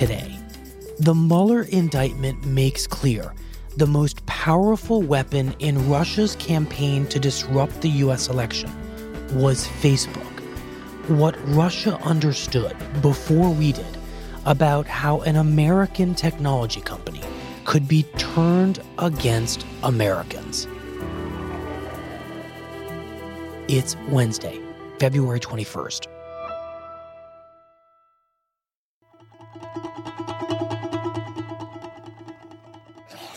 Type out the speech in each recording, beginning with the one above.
Today, the Mueller indictment makes clear the most powerful weapon in Russia's campaign to disrupt the US election was Facebook. What Russia understood before we did about how an American technology company could be turned against Americans. It's Wednesday, February 21st.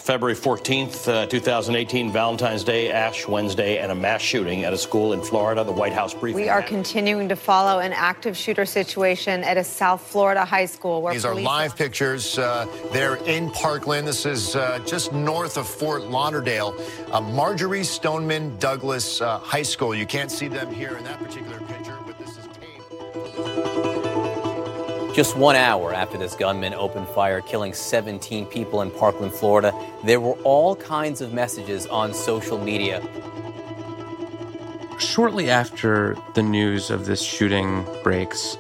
February 14th, uh, 2018, Valentine's Day, Ash Wednesday, and a mass shooting at a school in Florida. The White House briefing. We are continuing to follow an active shooter situation at a South Florida high school. Where These are live pictures. Uh, they're in Parkland. This is uh, just north of Fort Lauderdale. Uh, Marjory Stoneman Douglas uh, High School. You can't see them here in that particular picture, Just one hour after this gunman opened fire, killing 17 people in Parkland, Florida, there were all kinds of messages on social media. Shortly after the news of this shooting breaks,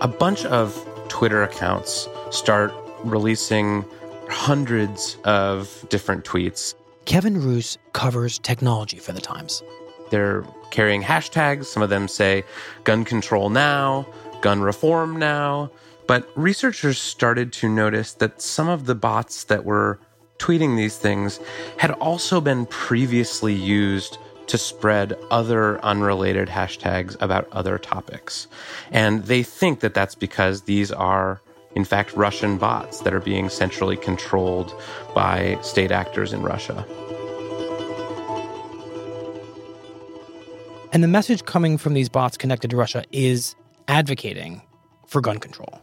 a bunch of Twitter accounts start releasing hundreds of different tweets. Kevin Roose covers technology for the Times. They're carrying hashtags. Some of them say gun control now, gun reform now. But researchers started to notice that some of the bots that were tweeting these things had also been previously used to spread other unrelated hashtags about other topics. And they think that that's because these are, in fact, Russian bots that are being centrally controlled by state actors in Russia. And the message coming from these bots connected to Russia is advocating for gun control.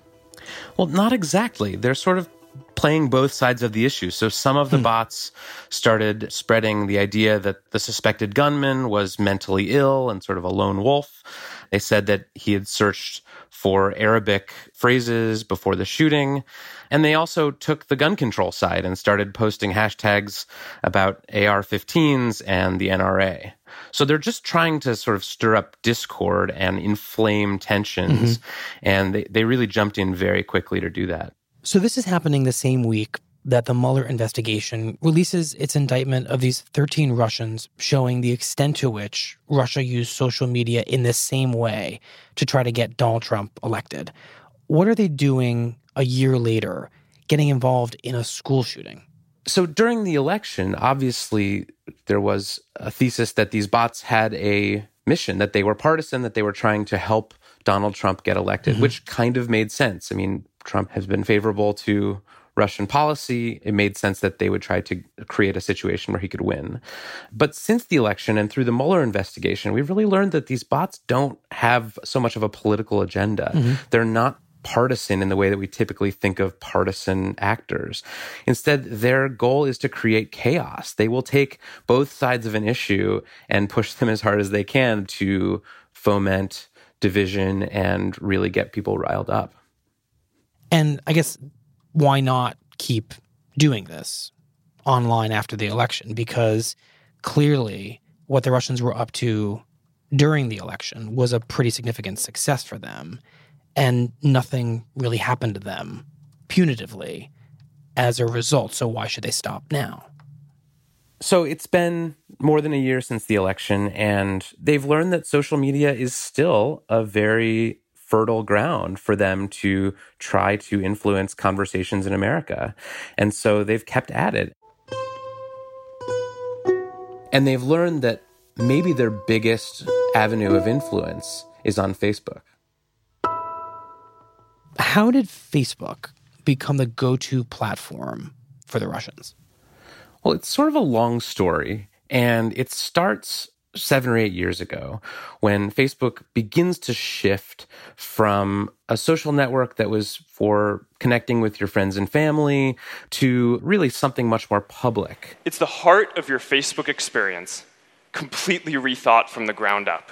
Well, not exactly. They're sort of playing both sides of the issue. So some of the hmm. bots started spreading the idea that the suspected gunman was mentally ill and sort of a lone wolf. They said that he had searched for Arabic phrases before the shooting. And they also took the gun control side and started posting hashtags about AR 15s and the NRA. So they're just trying to sort of stir up discord and inflame tensions. Mm-hmm. And they, they really jumped in very quickly to do that. So this is happening the same week that the Mueller investigation releases its indictment of these 13 Russians, showing the extent to which Russia used social media in the same way to try to get Donald Trump elected. What are they doing a year later, getting involved in a school shooting? So during the election, obviously, there was a thesis that these bots had a mission, that they were partisan, that they were trying to help Donald Trump get elected, mm-hmm. which kind of made sense. I mean, Trump has been favorable to Russian policy. It made sense that they would try to create a situation where he could win. But since the election and through the Mueller investigation, we've really learned that these bots don't have so much of a political agenda. Mm-hmm. They're not partisan in the way that we typically think of partisan actors. Instead, their goal is to create chaos. They will take both sides of an issue and push them as hard as they can to foment division and really get people riled up. And I guess why not keep doing this online after the election? Because clearly what the Russians were up to during the election was a pretty significant success for them and nothing really happened to them punitively as a result. So why should they stop now? So it's been more than a year since the election, and they've learned that social media is still a very fertile ground for them to try to influence conversations in America. And so they've kept at it. And they've learned that maybe their biggest avenue of influence is on Facebook. How did Facebook become the go to platform for the Russians? Well, it's sort of a long story, and it starts seven or eight years ago when Facebook begins to shift from a social network that was for connecting with your friends and family to really something much more public. It's the heart of your Facebook experience, completely rethought from the ground up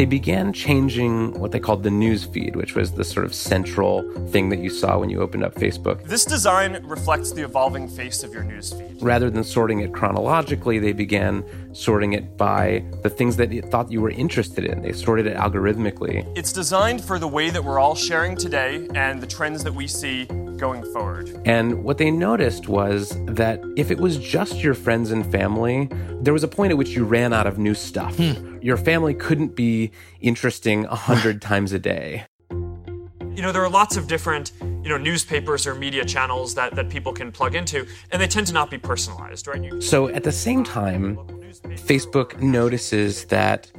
they began changing what they called the news feed, which was the sort of central thing that you saw when you opened up Facebook. This design reflects the evolving face of your news feed. Rather than sorting it chronologically, they began sorting it by the things that it thought you were interested in. They sorted it algorithmically. It's designed for the way that we're all sharing today and the trends that we see going forward. And what they noticed was that if it was just your friends and family, there was a point at which you ran out of new stuff. Hmm. Your family couldn't be interesting a hundred times a day. You know, there are lots of different, you know, newspapers or media channels that, that people can plug into, and they tend to not be personalized, right? You- so at the same time, Facebook notices that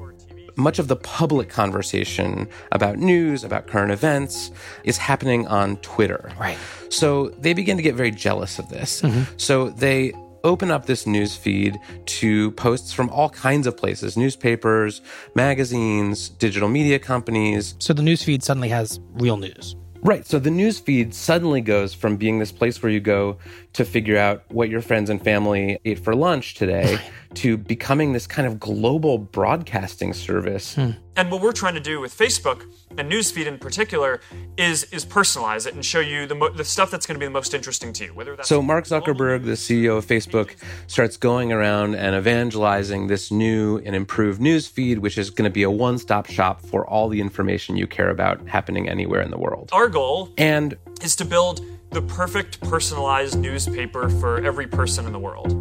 much of the public conversation about news, about current events, is happening on Twitter. Right. So they begin to get very jealous of this. Mm-hmm. So they open up this news feed to posts from all kinds of places newspapers, magazines, digital media companies. So the news feed suddenly has real news. Right. So the news feed suddenly goes from being this place where you go to figure out what your friends and family ate for lunch today to becoming this kind of global broadcasting service. Hmm. And what we're trying to do with Facebook and Newsfeed in particular is is personalize it and show you the, mo- the stuff that's going to be the most interesting to you. Whether that's so, Mark Zuckerberg, the CEO of Facebook, starts going around and evangelizing this new and improved newsfeed, which is going to be a one-stop shop for all the information you care about happening anywhere in the world. Our goal and is to build the perfect personalized newspaper for every person in the world.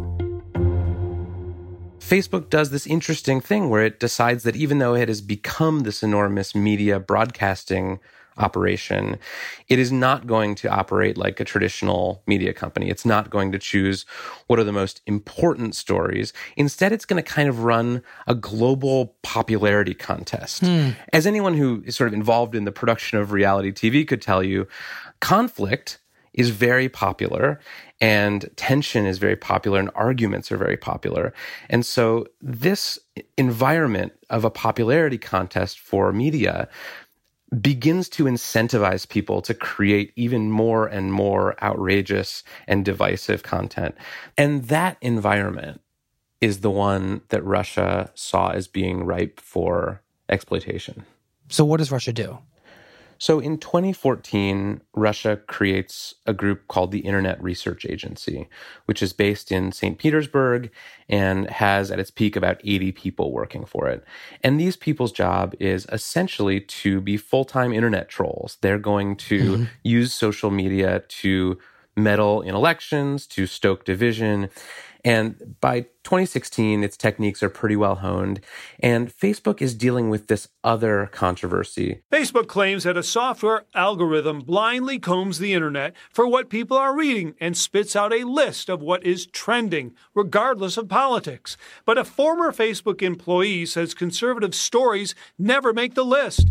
Facebook does this interesting thing where it decides that even though it has become this enormous media broadcasting operation, it is not going to operate like a traditional media company. It's not going to choose what are the most important stories. Instead, it's going to kind of run a global popularity contest. Hmm. As anyone who is sort of involved in the production of reality TV could tell you, conflict is very popular and tension is very popular and arguments are very popular. And so this environment of a popularity contest for media begins to incentivize people to create even more and more outrageous and divisive content. And that environment is the one that Russia saw as being ripe for exploitation. So what does Russia do? So in 2014, Russia creates a group called the Internet Research Agency, which is based in St. Petersburg and has at its peak about 80 people working for it. And these people's job is essentially to be full time internet trolls. They're going to mm-hmm. use social media to meddle in elections, to stoke division. And by 2016, its techniques are pretty well honed. And Facebook is dealing with this other controversy. Facebook claims that a software algorithm blindly combs the internet for what people are reading and spits out a list of what is trending, regardless of politics. But a former Facebook employee says conservative stories never make the list.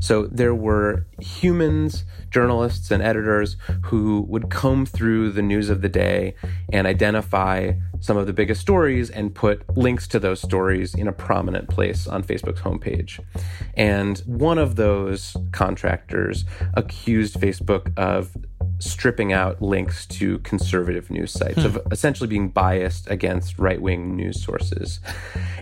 So there were humans, journalists, and editors who would comb through the news of the day and identify some of the biggest stories and put links to those stories in a prominent place on Facebook's homepage. And one of those contractors accused Facebook of stripping out links to conservative news sites, hmm. of essentially being biased against right wing news sources.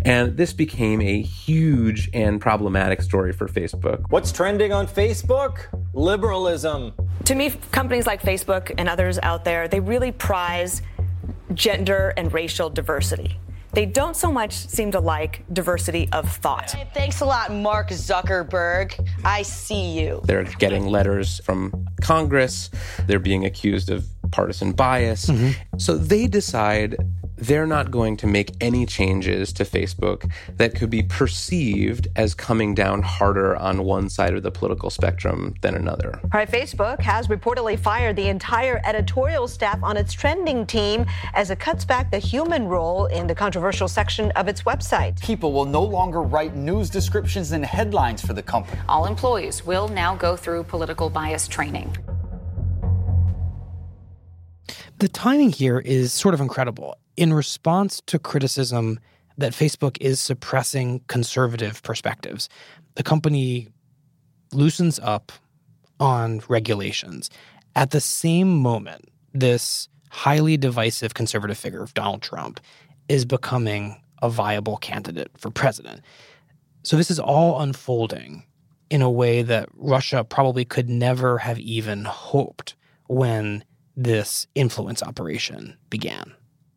And this became a huge and problematic story for Facebook. What's trending on Facebook? Liberalism. To me, companies like Facebook and others out there, they really prize gender and racial diversity. They don't so much seem to like diversity of thought. Hey, thanks a lot, Mark Zuckerberg. I see you. They're getting letters from Congress. They're being accused of partisan bias. Mm-hmm. So they decide they're not going to make any changes to Facebook that could be perceived as coming down harder on one side of the political spectrum than another. All right, Facebook has reportedly fired the entire editorial staff on its trending team as it cuts back the human role in the controversial section of its website. People will no longer write news descriptions and headlines for the company. All employees will now go through political bias training. The timing here is sort of incredible. In response to criticism that Facebook is suppressing conservative perspectives, the company loosens up on regulations. At the same moment, this highly divisive conservative figure of Donald Trump is becoming a viable candidate for president. So this is all unfolding in a way that Russia probably could never have even hoped when this influence operation began.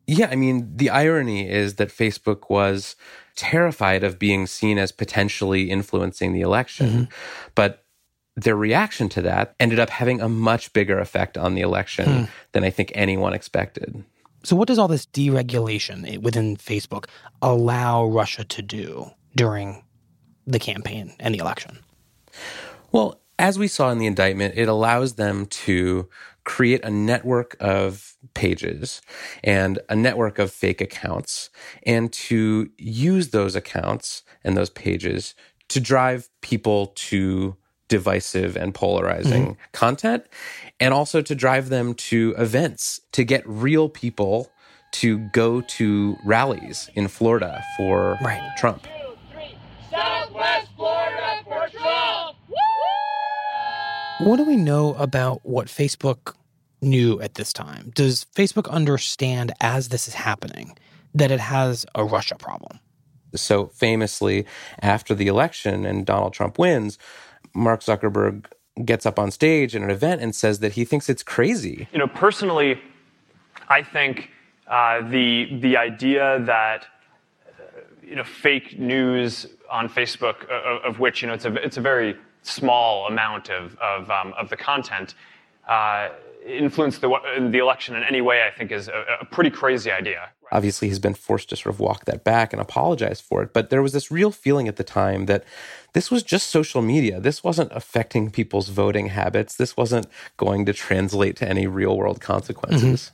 Yeah, I mean, the irony is that Facebook was terrified of being seen as potentially influencing the election. Mm-hmm. But their reaction to that ended up having a much bigger effect on the election Hmm. than I think anyone expected. So, what does all this deregulation within Facebook allow Russia to do during the campaign and the election? Well, as we saw in the indictment, it allows them to create a network of pages and a network of fake accounts and to use those accounts and those pages to drive people to divisive and polarizing Mhm. content and also to drive them to events to get real people to go to rallies in Florida for Trump. Southwest Florida What do we know about what Facebook knew at this time? Does Facebook understand as this is happening that it has a Russia problem? So famously, after the election and Donald Trump wins, Mark Zuckerberg gets up on stage in an event and says that he thinks it's crazy. You know, personally, I think uh, the the idea that uh, you know fake news on Facebook, uh, of which you know it's a it's a very small amount of of, um, of the content, uh, influence the the election in any way. I think is a, a pretty crazy idea. Obviously, he's been forced to sort of walk that back and apologize for it. But there was this real feeling at the time that this was just social media. This wasn't affecting people's voting habits. This wasn't going to translate to any real world consequences.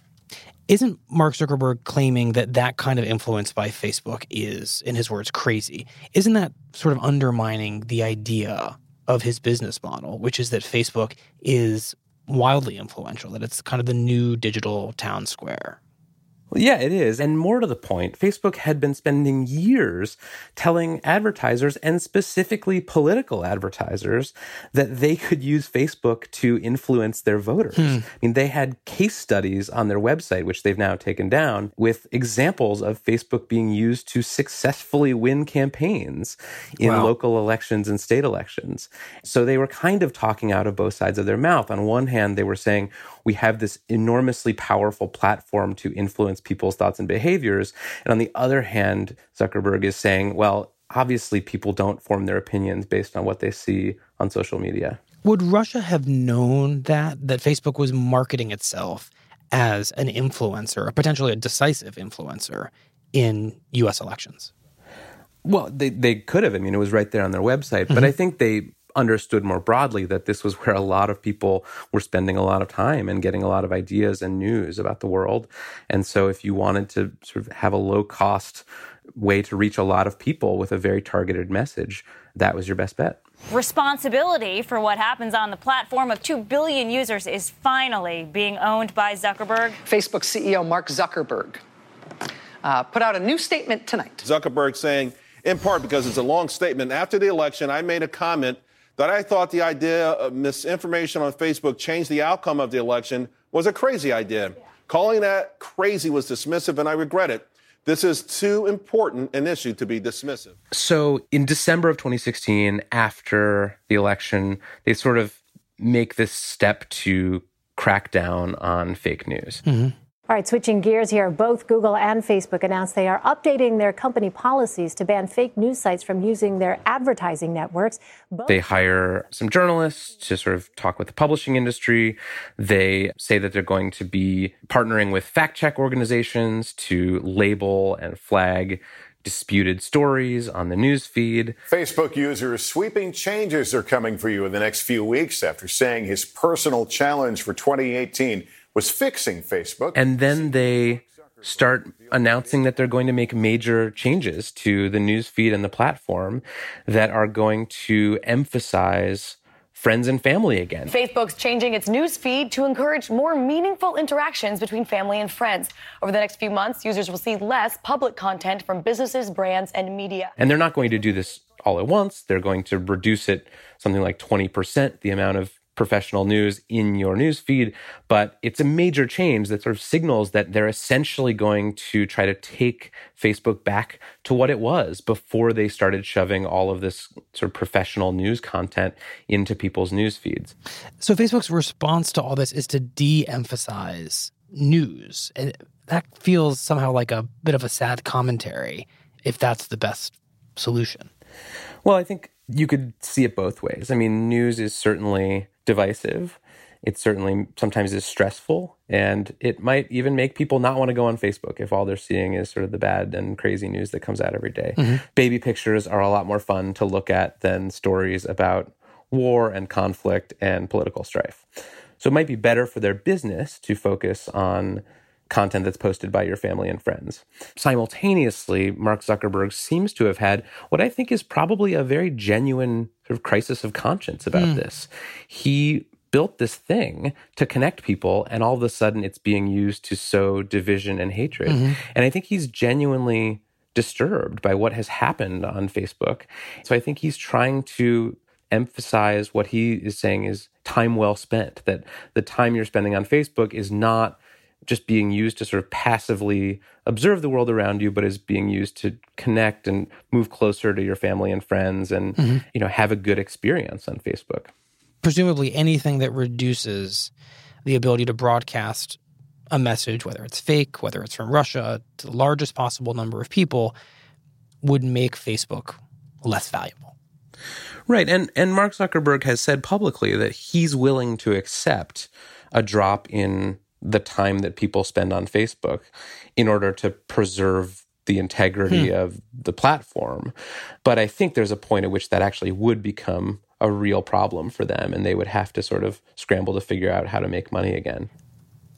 Isn't Mark Zuckerberg claiming that that kind of influence by Facebook is, in his words, crazy? Isn't that sort of undermining the idea of his business model, which is that Facebook is wildly influential, that it's kind of the new digital town square? Yeah, it is. And more to the point, Facebook had been spending years telling advertisers and specifically political advertisers that they could use Facebook to influence their voters. Hmm. I mean, they had case studies on their website, which they've now taken down, with examples of Facebook being used to successfully win campaigns in Wow. local elections and state elections. So they were kind of talking out of both sides of their mouth. On one hand, they were saying, we have this enormously powerful platform to influence people's thoughts and behaviors. And on the other hand, Zuckerberg is saying, well, obviously people don't form their opinions based on what they see on social media. Would Russia have known that that Facebook was marketing itself as an influencer, a potentially a decisive influencer in US elections? Well, they, they could have. I mean, it was right there on their website. But mm-hmm. I think they understood more broadly that this was where a lot of people were spending a lot of time and getting a lot of ideas and news about the world. And so if you wanted to sort of have a low cost way to reach a lot of people with a very targeted message, that was your best bet. Responsibility for what happens on the platform of 2 billion users is finally being owned by Zuckerberg. Facebook CEO Mark Zuckerberg uh, put out a new statement tonight. Zuckerberg saying, in part because it's a long statement, after the election, I made a comment that I thought the idea of misinformation on Facebook changed the outcome of the election was a crazy idea. Calling that crazy was dismissive, and I regret it. This is too important an issue to be dismissive. So in December of 2016, after the election, they sort of make this step to crack down on fake news. Mm-hmm. All right, switching gears here. Both Google and Facebook announced they are updating their company policies to ban fake news sites from using their advertising networks. Both- they hire some journalists to sort of talk with the publishing industry. They say that they're going to be partnering with fact check organizations to label and flag disputed stories on the news feed. Facebook users sweeping changes are coming for you in the next few weeks after saying his personal challenge for 2018 was fixing Facebook. And then they start announcing that they're going to make major changes to the news feed and the platform that are going to emphasize friends and family again. Facebook's changing its news feed to encourage more meaningful interactions between family and friends. Over the next few months, users will see less public content from businesses, brands, and media. And they're not going to do this all at once. They're going to reduce it something like 20%, the amount of professional news in your news feed, but it's a major change that sort of signals that they're essentially going to try to take Facebook back to what it was before they started shoving all of this sort of professional news content into people's news feeds. So Facebook's response to all this is to de-emphasize news. And that feels somehow like a bit of a sad commentary if that's the best solution. Well, I think you could see it both ways. I mean, news is certainly divisive. It certainly sometimes is stressful, and it might even make people not want to go on Facebook if all they're seeing is sort of the bad and crazy news that comes out every day. Mm-hmm. Baby pictures are a lot more fun to look at than stories about war and conflict and political strife. So it might be better for their business to focus on content that's posted by your family and friends. Simultaneously, Mark Zuckerberg seems to have had what I think is probably a very genuine sort of crisis of conscience about mm. this. He built this thing to connect people, and all of a sudden it's being used to sow division and hatred. Mm-hmm. And I think he's genuinely disturbed by what has happened on Facebook. So I think he's trying to emphasize what he is saying is time well spent, that the time you're spending on Facebook is not just being used to sort of passively observe the world around you, but is being used to connect and move closer to your family and friends and, mm-hmm. you know, have a good experience on Facebook. Presumably anything that reduces the ability to broadcast a message, whether it's fake, whether it's from Russia, to the largest possible number of people, would make Facebook less valuable. Right. And and Mark Zuckerberg has said publicly that he's willing to accept a drop in the time that people spend on Facebook in order to preserve the integrity hmm. of the platform. But I think there's a point at which that actually would become a real problem for them and they would have to sort of scramble to figure out how to make money again.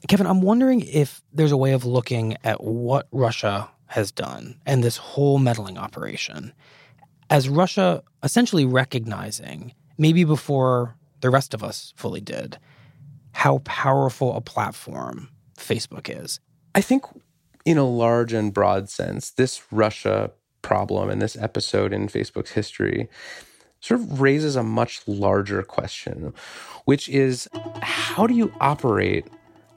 Kevin, I'm wondering if there's a way of looking at what Russia has done and this whole meddling operation as Russia essentially recognizing, maybe before the rest of us fully did, how powerful a platform Facebook is. I think, in a large and broad sense, this Russia problem and this episode in Facebook's history sort of raises a much larger question, which is how do you operate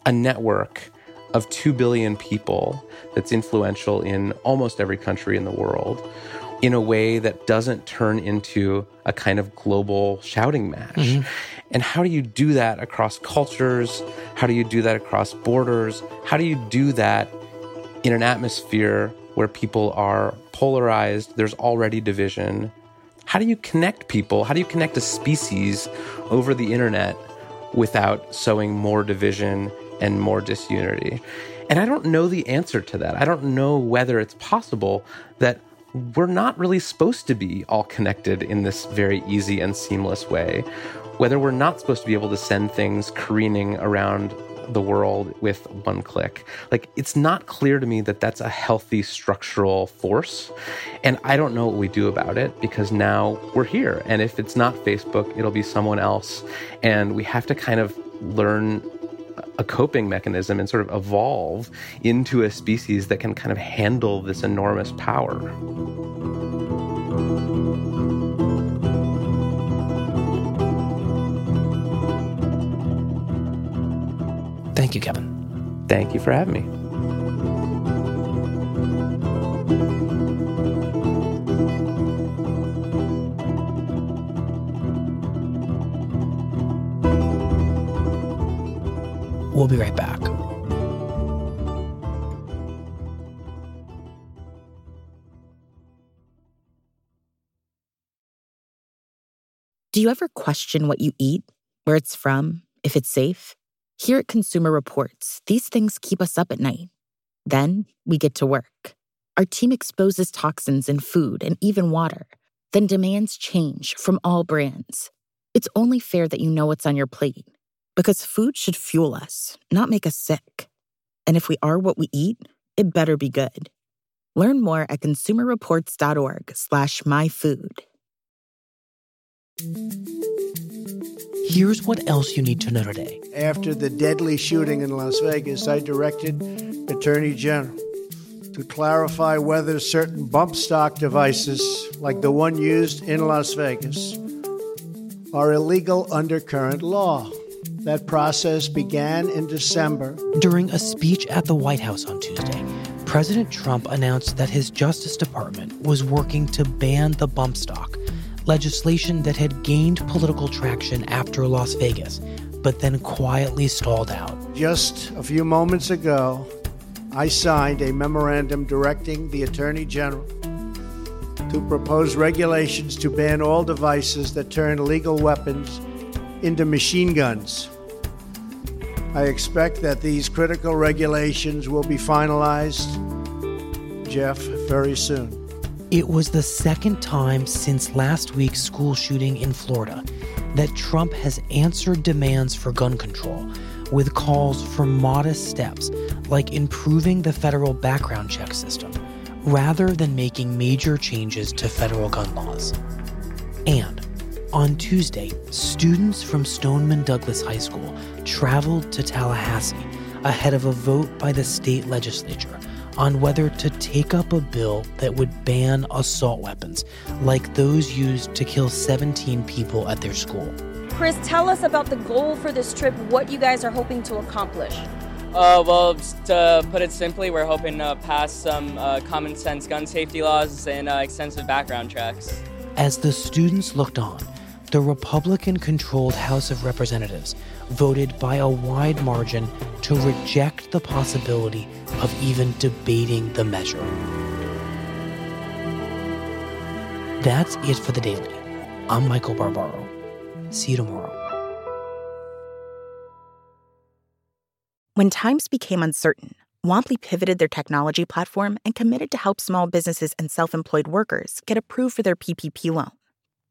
a network of 2 billion people that's influential in almost every country in the world in a way that doesn't turn into a kind of global shouting match? Mm-hmm. And how do you do that across cultures? How do you do that across borders? How do you do that in an atmosphere where people are polarized? There's already division. How do you connect people? How do you connect a species over the internet without sowing more division and more disunity? And I don't know the answer to that. I don't know whether it's possible that we're not really supposed to be all connected in this very easy and seamless way whether we're not supposed to be able to send things careening around the world with one click. Like, it's not clear to me that that's a healthy structural force. And I don't know what we do about it because now we're here. And if it's not Facebook, it'll be someone else. And we have to kind of learn a coping mechanism and sort of evolve into a species that can kind of handle this enormous power. Thank you, Kevin. Thank you for having me. We'll be right back. Do you ever question what you eat, where it's from, if it's safe? Here at Consumer Reports, these things keep us up at night. Then we get to work. Our team exposes toxins in food and even water. Then demands change from all brands. It's only fair that you know what's on your plate. Because food should fuel us, not make us sick. And if we are what we eat, it better be good. Learn more at consumerreports.org slash myfood. Here's what else you need to know today. After the deadly shooting in Las Vegas, I directed Attorney General to clarify whether certain bump stock devices, like the one used in Las Vegas, are illegal under current law. That process began in December. During a speech at the White House on Tuesday, President Trump announced that his Justice Department was working to ban the bump stock, legislation that had gained political traction after Las Vegas, but then quietly stalled out. Just a few moments ago, I signed a memorandum directing the Attorney General to propose regulations to ban all devices that turn legal weapons into machine guns. I expect that these critical regulations will be finalized, Jeff, very soon. It was the second time since last week's school shooting in Florida that Trump has answered demands for gun control with calls for modest steps like improving the federal background check system rather than making major changes to federal gun laws. And on Tuesday, students from Stoneman Douglas High School traveled to Tallahassee ahead of a vote by the state legislature on whether to take up a bill that would ban assault weapons like those used to kill 17 people at their school. Chris, tell us about the goal for this trip, what you guys are hoping to accomplish. Uh, well, to put it simply, we're hoping to pass some uh, common sense gun safety laws and uh, extensive background checks. As the students looked on, the Republican controlled House of Representatives voted by a wide margin to reject the possibility of even debating the measure. That's it for the daily. I'm Michael Barbaro. See you tomorrow. When times became uncertain, Womply pivoted their technology platform and committed to help small businesses and self employed workers get approved for their PPP loan.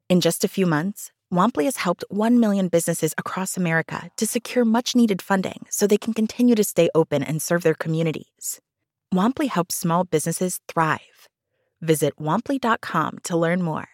In just a few months, Womply has helped 1 million businesses across America to secure much needed funding so they can continue to stay open and serve their communities. Womply helps small businesses thrive. Visit womply.com to learn more.